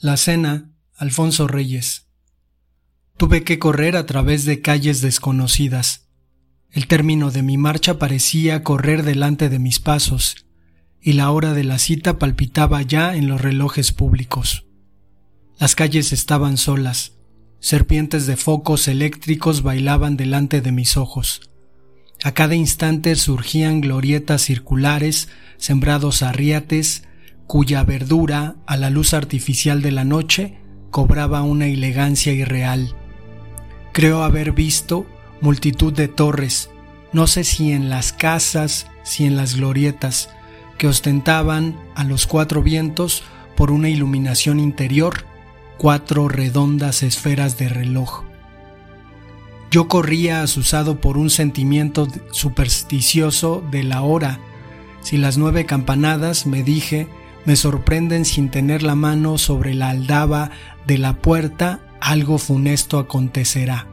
La cena, Alfonso Reyes. Tuve que correr a través de calles desconocidas. El término de mi marcha parecía correr delante de mis pasos, y la hora de la cita palpitaba ya en los relojes públicos. Las calles estaban solas, serpientes de focos eléctricos bailaban delante de mis ojos. A cada instante surgían glorietas circulares, sembrados arriates, cuya verdura, a la luz artificial de la noche, cobraba una elegancia irreal. Creo haber visto multitud de torres, no sé si en las casas, si en las glorietas, que ostentaban a los cuatro vientos por una iluminación interior cuatro redondas esferas de reloj. Yo corría asusado por un sentimiento supersticioso de la hora. Si las nueve campanadas, me dije, me sorprenden sin tener la mano sobre la aldaba de la puerta, algo funesto acontecerá.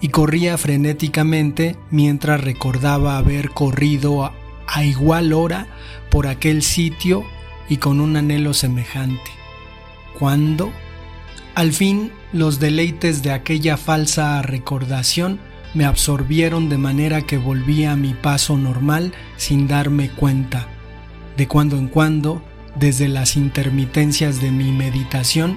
Y corría frenéticamente mientras recordaba haber corrido a, igual hora por aquel sitio y con un anhelo semejante. Cuando, al fin, los deleites de aquella falsa recordación me absorbieron de manera que volví a mi paso normal sin darme cuenta. De cuando en cuando, desde las intermitencias de mi meditación,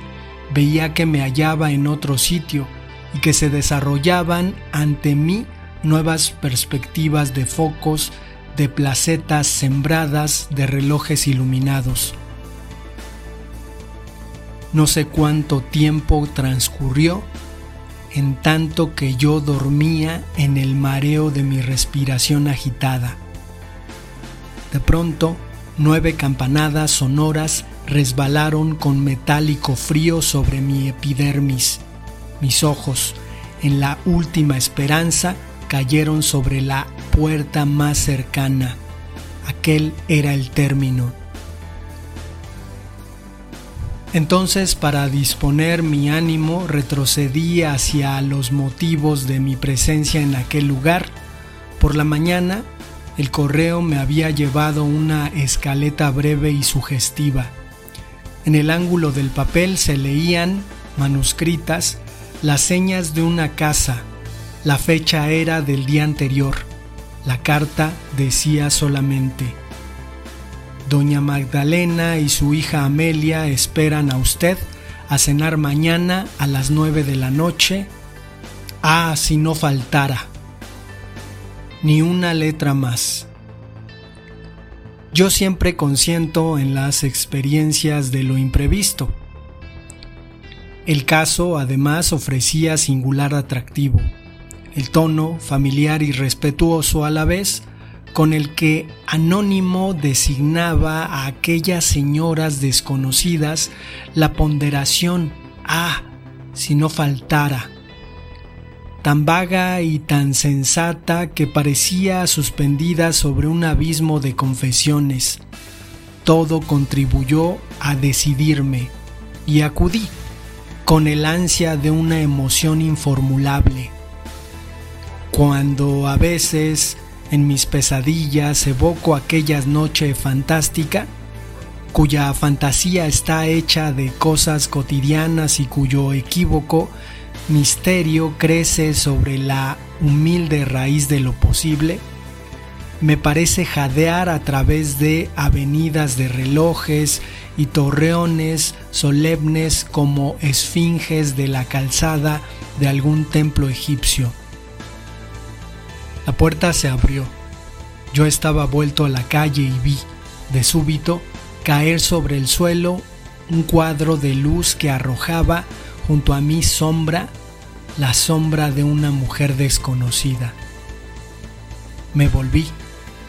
veía que me hallaba en otro sitio y que se desarrollaban ante mí nuevas perspectivas de focos, de placetas sembradas, de relojes iluminados. No sé cuánto tiempo transcurrió en tanto que yo dormía en el mareo de mi respiración agitada. De pronto Nueve campanadas sonoras resbalaron con metálico frío sobre mi epidermis. Mis ojos, en la última esperanza, cayeron sobre la puerta más cercana. Aquel era el término. Entonces, para disponer mi ánimo, retrocedí hacia los motivos de mi presencia en aquel lugar. Por la mañana el correo me había llevado una escaleta breve y sugestiva. En el ángulo del papel se leían, manuscritas, las señas de una casa. La fecha era del día anterior. La carta decía solamente, Doña Magdalena y su hija Amelia esperan a usted a cenar mañana a las nueve de la noche. Ah, si no faltara ni una letra más. Yo siempre consiento en las experiencias de lo imprevisto. El caso además ofrecía singular atractivo, el tono familiar y respetuoso a la vez con el que Anónimo designaba a aquellas señoras desconocidas la ponderación, ah, si no faltara, tan vaga y tan sensata que parecía suspendida sobre un abismo de confesiones. Todo contribuyó a decidirme y acudí con el ansia de una emoción informulable. Cuando a veces en mis pesadillas evoco aquella noche fantástica, cuya fantasía está hecha de cosas cotidianas y cuyo equívoco misterio crece sobre la humilde raíz de lo posible, me parece jadear a través de avenidas de relojes y torreones solemnes como esfinges de la calzada de algún templo egipcio. La puerta se abrió. Yo estaba vuelto a la calle y vi, de súbito, caer sobre el suelo un cuadro de luz que arrojaba junto a mi sombra, la sombra de una mujer desconocida. Me volví,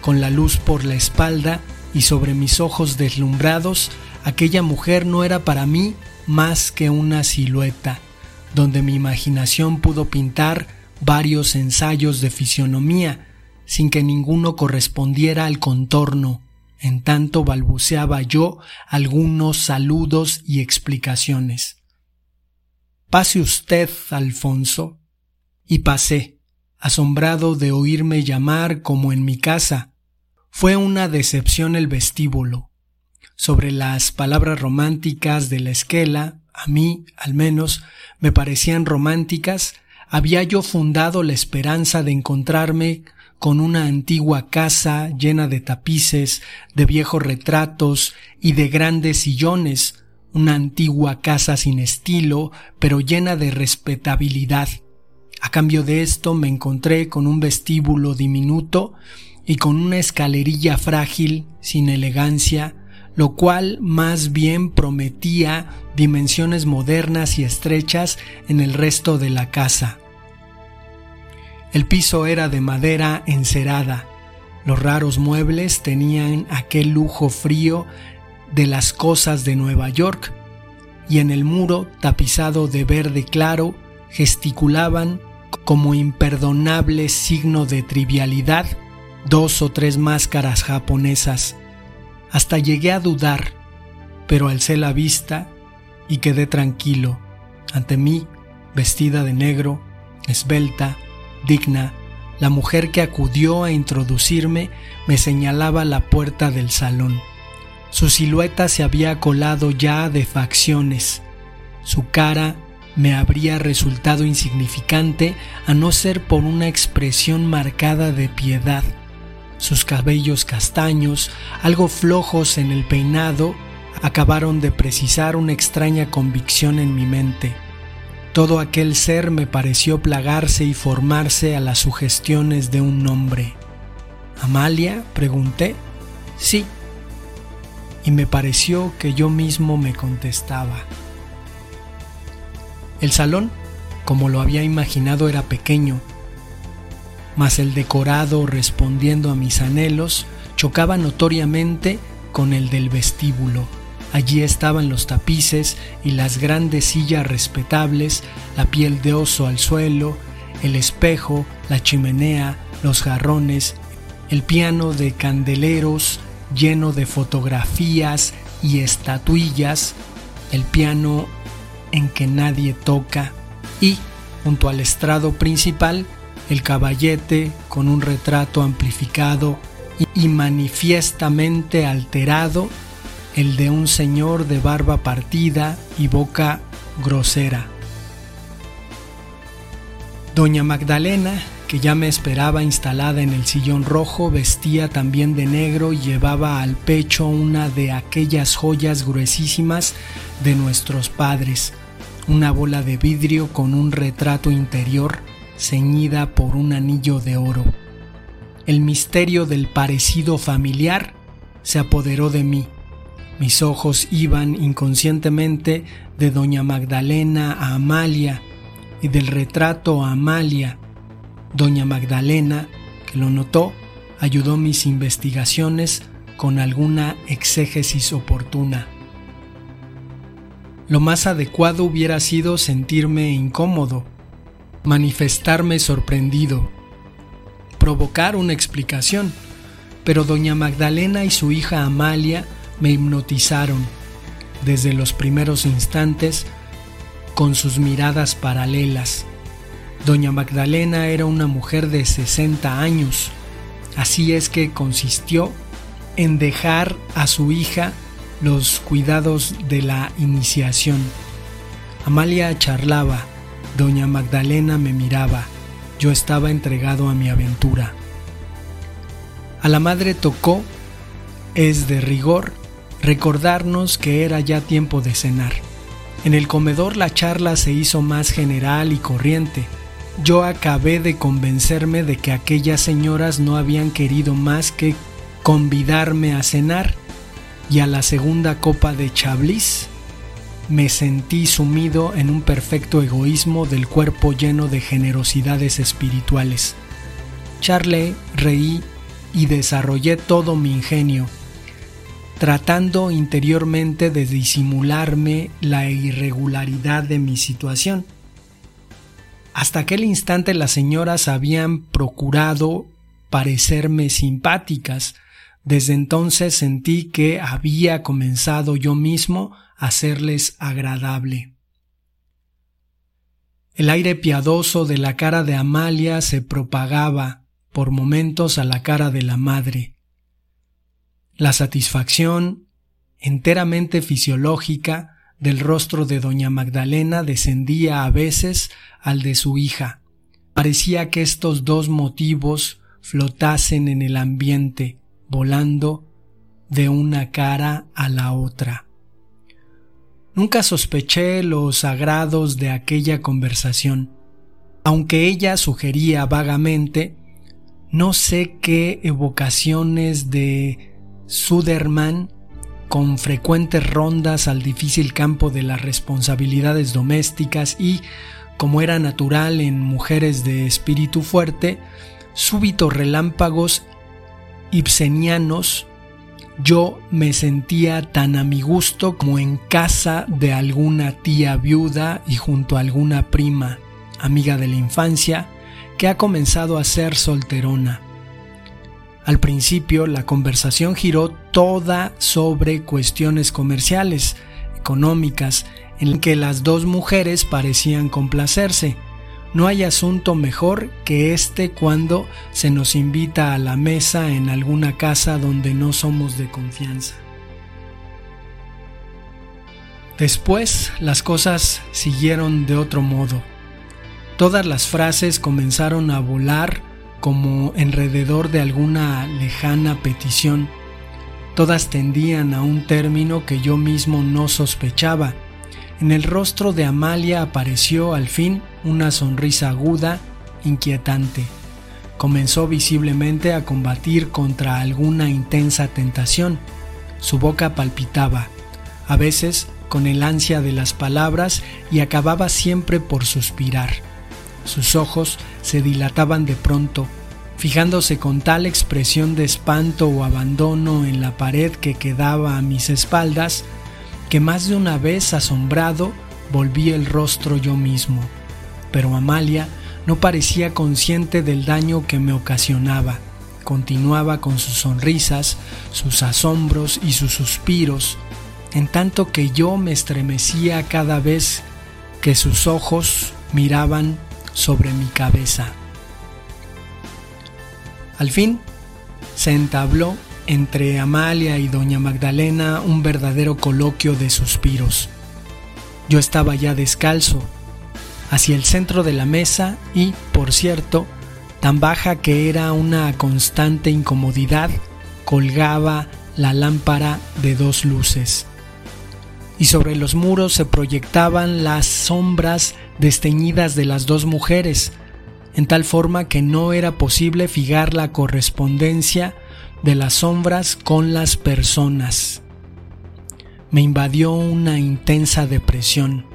con la luz por la espalda y sobre mis ojos deslumbrados, aquella mujer no era para mí más que una silueta, donde mi imaginación pudo pintar varios ensayos de fisionomía, sin que ninguno correspondiera al contorno, en tanto balbuceaba yo algunos saludos y explicaciones. Pase usted, Alfonso. Y pasé, asombrado de oírme llamar como en mi casa. Fue una decepción el vestíbulo. sobre las palabras románticas de la esquela, a mí, al menos, me parecían románticas, había yo fundado la esperanza de encontrarme con una antigua casa llena de tapices, de viejos retratos y de grandes sillones, una antigua casa sin estilo, pero llena de respetabilidad. A cambio de esto me encontré con un vestíbulo diminuto y con una escalerilla frágil, sin elegancia, lo cual más bien prometía dimensiones modernas y estrechas en el resto de la casa. El piso era de madera encerada, los raros muebles tenían aquel lujo frío de las cosas de Nueva York, y en el muro tapizado de verde claro gesticulaban como imperdonable signo de trivialidad dos o tres máscaras japonesas. Hasta llegué a dudar, pero alcé la vista y quedé tranquilo. Ante mí, vestida de negro, esbelta, digna, la mujer que acudió a introducirme me señalaba la puerta del salón. Su silueta se había colado ya de facciones. Su cara me habría resultado insignificante a no ser por una expresión marcada de piedad. Sus cabellos castaños, algo flojos en el peinado, acabaron de precisar una extraña convicción en mi mente. Todo aquel ser me pareció plagarse y formarse a las sugestiones de un nombre. ¿Amalia? pregunté. Sí. Y me pareció que yo mismo me contestaba. El salón, como lo había imaginado, era pequeño, mas el decorado respondiendo a mis anhelos chocaba notoriamente con el del vestíbulo. Allí estaban los tapices y las grandes sillas respetables, la piel de oso al suelo, el espejo, la chimenea, los jarrones, el piano de candeleros lleno de fotografías y estatuillas, el piano en que nadie toca y, junto al estrado principal, el caballete con un retrato amplificado y manifiestamente alterado, el de un señor de barba partida y boca grosera. Doña Magdalena, que ya me esperaba instalada en el sillón rojo, vestía también de negro y llevaba al pecho una de aquellas joyas gruesísimas de nuestros padres, una bola de vidrio con un retrato interior ceñida por un anillo de oro. El misterio del parecido familiar se apoderó de mí. Mis ojos iban inconscientemente de doña Magdalena a Amalia y del retrato a Amalia. Doña Magdalena, que lo notó, ayudó mis investigaciones con alguna exégesis oportuna. Lo más adecuado hubiera sido sentirme incómodo, manifestarme sorprendido, provocar una explicación, pero doña Magdalena y su hija Amalia me hipnotizaron desde los primeros instantes con sus miradas paralelas. Doña Magdalena era una mujer de 60 años, así es que consistió en dejar a su hija los cuidados de la iniciación. Amalia charlaba, Doña Magdalena me miraba, yo estaba entregado a mi aventura. A la madre tocó, es de rigor, recordarnos que era ya tiempo de cenar. En el comedor la charla se hizo más general y corriente. Yo acabé de convencerme de que aquellas señoras no habían querido más que convidarme a cenar y a la segunda copa de chablis me sentí sumido en un perfecto egoísmo del cuerpo lleno de generosidades espirituales. Charlé, reí y desarrollé todo mi ingenio, tratando interiormente de disimularme la irregularidad de mi situación. Hasta aquel instante las señoras habían procurado parecerme simpáticas, desde entonces sentí que había comenzado yo mismo hacerles agradable. El aire piadoso de la cara de Amalia se propagaba por momentos a la cara de la madre. La satisfacción enteramente fisiológica del rostro de doña Magdalena descendía a veces al de su hija. Parecía que estos dos motivos flotasen en el ambiente, volando de una cara a la otra. Nunca sospeché los agrados de aquella conversación. Aunque ella sugería vagamente, no sé qué evocaciones de Suderman con frecuentes rondas al difícil campo de las responsabilidades domésticas y, como era natural en mujeres de espíritu fuerte, súbitos relámpagos ibsenianos, yo me sentía tan a mi gusto como en casa de alguna tía viuda y junto a alguna prima, amiga de la infancia, que ha comenzado a ser solterona. Al principio la conversación giró toda sobre cuestiones comerciales, económicas, en que las dos mujeres parecían complacerse. No hay asunto mejor que este cuando se nos invita a la mesa en alguna casa donde no somos de confianza. Después las cosas siguieron de otro modo. Todas las frases comenzaron a volar como enrededor de alguna lejana petición. Todas tendían a un término que yo mismo no sospechaba. En el rostro de Amalia apareció al fin una sonrisa aguda, inquietante. Comenzó visiblemente a combatir contra alguna intensa tentación. Su boca palpitaba, a veces con el ansia de las palabras y acababa siempre por suspirar. Sus ojos se dilataban de pronto, fijándose con tal expresión de espanto o abandono en la pared que quedaba a mis espaldas, que más de una vez asombrado volví el rostro yo mismo. Pero Amalia no parecía consciente del daño que me ocasionaba. Continuaba con sus sonrisas, sus asombros y sus suspiros, en tanto que yo me estremecía cada vez que sus ojos miraban sobre mi cabeza. Al fin, se entabló entre Amalia y doña Magdalena un verdadero coloquio de suspiros. Yo estaba ya descalzo, hacia el centro de la mesa y, por cierto, tan baja que era una constante incomodidad, colgaba la lámpara de dos luces. Y sobre los muros se proyectaban las sombras desteñidas de las dos mujeres, en tal forma que no era posible fijar la correspondencia de las sombras con las personas. Me invadió una intensa depresión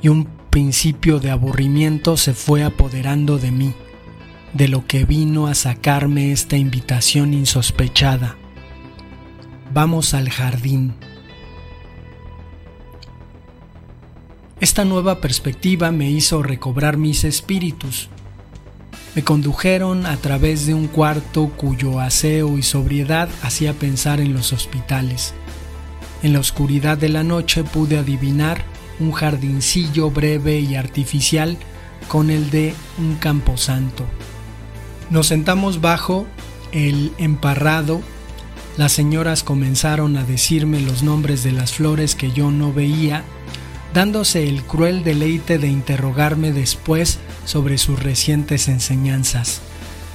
y un principio de aburrimiento se fue apoderando de mí, de lo que vino a sacarme esta invitación insospechada. Vamos al jardín. Esta nueva perspectiva me hizo recobrar mis espíritus. Me condujeron a través de un cuarto cuyo aseo y sobriedad hacía pensar en los hospitales. En la oscuridad de la noche pude adivinar un jardincillo breve y artificial con el de un camposanto. Nos sentamos bajo el emparrado. Las señoras comenzaron a decirme los nombres de las flores que yo no veía dándose el cruel deleite de interrogarme después sobre sus recientes enseñanzas.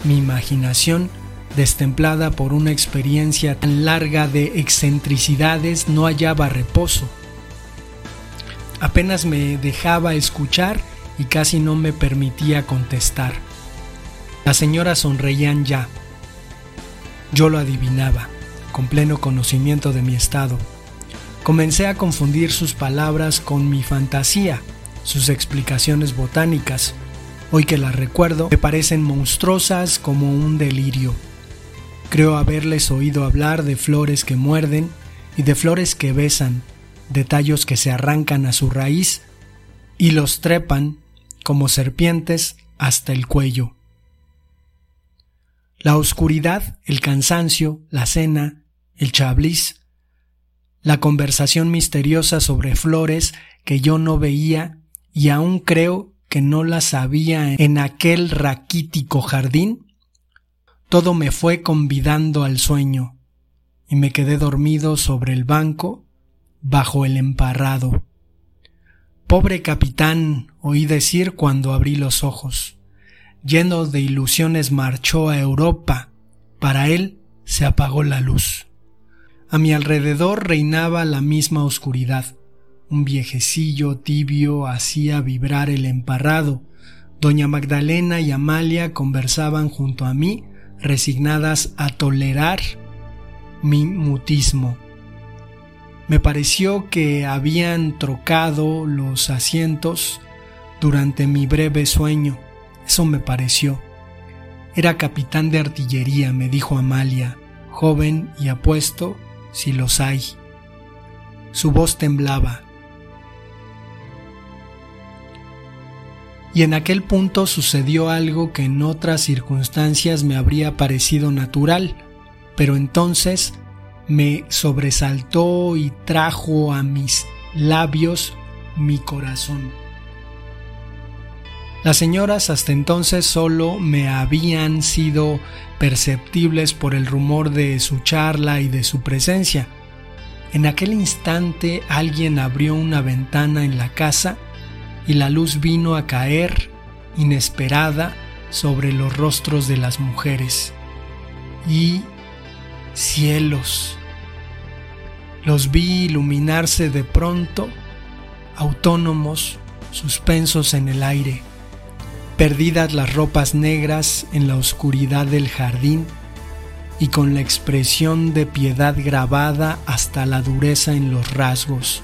Mi imaginación, destemplada por una experiencia tan larga de excentricidades, no hallaba reposo. Apenas me dejaba escuchar y casi no me permitía contestar. Las señoras sonreían ya. Yo lo adivinaba, con pleno conocimiento de mi estado. Comencé a confundir sus palabras con mi fantasía, sus explicaciones botánicas. Hoy que las recuerdo, me parecen monstruosas como un delirio. Creo haberles oído hablar de flores que muerden y de flores que besan, de tallos que se arrancan a su raíz y los trepan como serpientes hasta el cuello. La oscuridad, el cansancio, la cena, el chablis, la conversación misteriosa sobre flores que yo no veía y aún creo que no las había en aquel raquítico jardín, todo me fue convidando al sueño, y me quedé dormido sobre el banco bajo el emparrado. Pobre capitán, oí decir cuando abrí los ojos. Lleno de ilusiones marchó a Europa. Para él se apagó la luz. A mi alrededor reinaba la misma oscuridad. Un viejecillo tibio hacía vibrar el emparrado. Doña Magdalena y Amalia conversaban junto a mí, resignadas a tolerar mi mutismo. Me pareció que habían trocado los asientos durante mi breve sueño. Eso me pareció. Era capitán de artillería, me dijo Amalia, joven y apuesto, si los hay. Su voz temblaba. Y en aquel punto sucedió algo que en otras circunstancias me habría parecido natural, pero entonces me sobresaltó y trajo a mis labios mi corazón. Las señoras hasta entonces solo me habían sido perceptibles por el rumor de su charla y de su presencia. En aquel instante alguien abrió una ventana en la casa y la luz vino a caer inesperada sobre los rostros de las mujeres. Y cielos. Los vi iluminarse de pronto, autónomos, suspensos en el aire, perdidas las ropas negras en la oscuridad del jardín y con la expresión de piedad grabada hasta la dureza en los rasgos.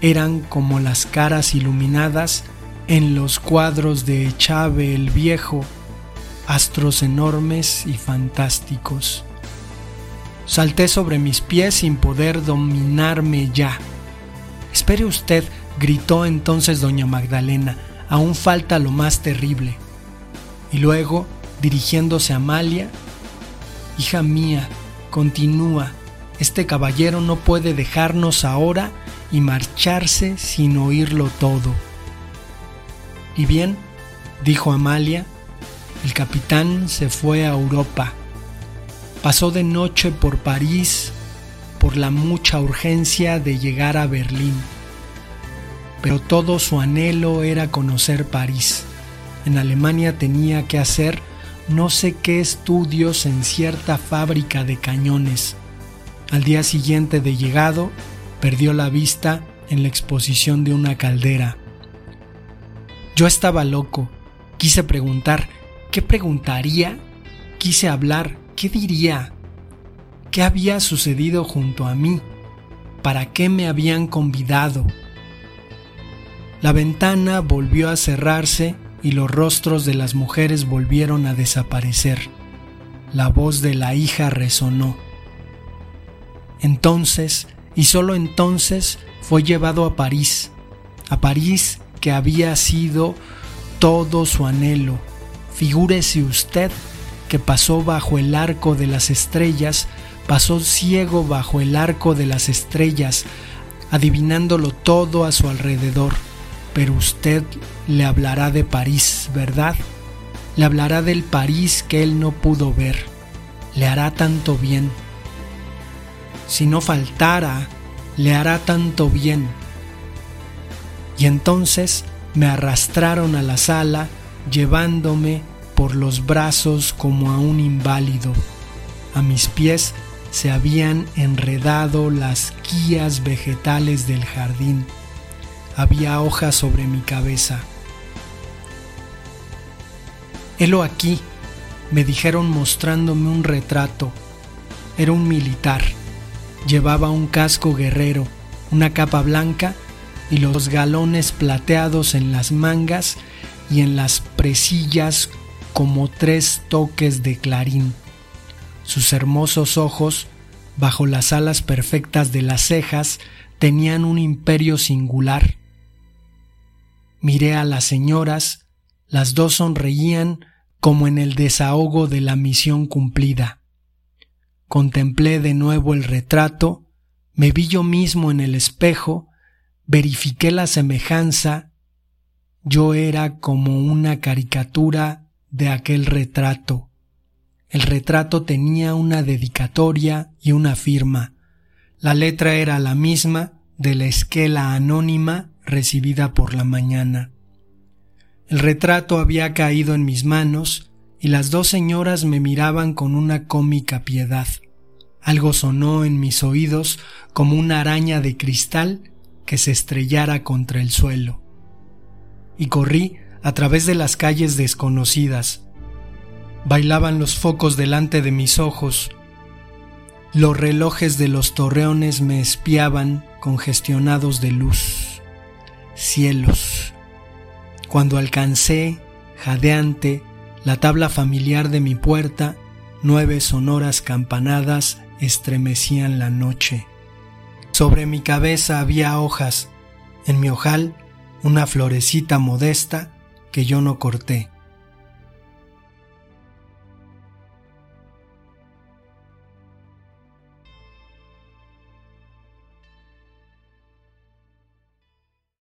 Eran como las caras iluminadas en los cuadros de Chave el Viejo, astros enormes y fantásticos. Salté sobre mis pies sin poder dominarme ya. Espere usted, gritó entonces doña Magdalena, aún falta lo más terrible. Y luego, dirigiéndose a Amalia, Hija mía, continúa, este caballero no puede dejarnos ahora y marcharse sin oírlo todo. Y bien, dijo Amalia, el capitán se fue a Europa Pasó de noche por París por la mucha urgencia de llegar a Berlín. Pero todo su anhelo era conocer París. En Alemania tenía que hacer no sé qué estudios en cierta fábrica de cañones. Al día siguiente de llegado, perdió la vista en la exposición de una caldera. Yo estaba loco. Quise preguntar, ¿qué preguntaría? Quise hablar, ¿Qué diría? ¿Qué había sucedido junto a mí? ¿Para qué me habían convidado? La ventana volvió a cerrarse y los rostros de las mujeres volvieron a desaparecer. La voz de la hija resonó. Entonces, y solo entonces, fue llevado a París, a París que había sido todo su anhelo. Figúrese usted que pasó bajo el arco de las estrellas, pasó ciego bajo el arco de las estrellas, adivinándolo todo a su alrededor. Pero usted le hablará de París, ¿verdad? Le hablará del París que él no pudo ver. Le hará tanto bien. Si no faltara, le hará tanto bien. Y entonces me arrastraron a la sala, llevándome por los brazos como a un inválido. A mis pies se habían enredado las guías vegetales del jardín. Había hojas sobre mi cabeza. Helo aquí, me dijeron mostrándome un retrato. Era un militar. Llevaba un casco guerrero, una capa blanca y los galones plateados en las mangas y en las presillas como tres toques de clarín. Sus hermosos ojos, bajo las alas perfectas de las cejas, tenían un imperio singular. Miré a las señoras, las dos sonreían como en el desahogo de la misión cumplida. Contemplé de nuevo el retrato, me vi yo mismo en el espejo, verifiqué la semejanza, yo era como una caricatura de aquel retrato. El retrato tenía una dedicatoria y una firma. La letra era la misma de la esquela anónima recibida por la mañana. El retrato había caído en mis manos y las dos señoras me miraban con una cómica piedad. Algo sonó en mis oídos como una araña de cristal que se estrellara contra el suelo. Y corrí a través de las calles desconocidas. Bailaban los focos delante de mis ojos. Los relojes de los torreones me espiaban congestionados de luz. Cielos. Cuando alcancé, jadeante, la tabla familiar de mi puerta, nueve sonoras campanadas estremecían la noche. Sobre mi cabeza había hojas, en mi ojal una florecita modesta que yo no corté.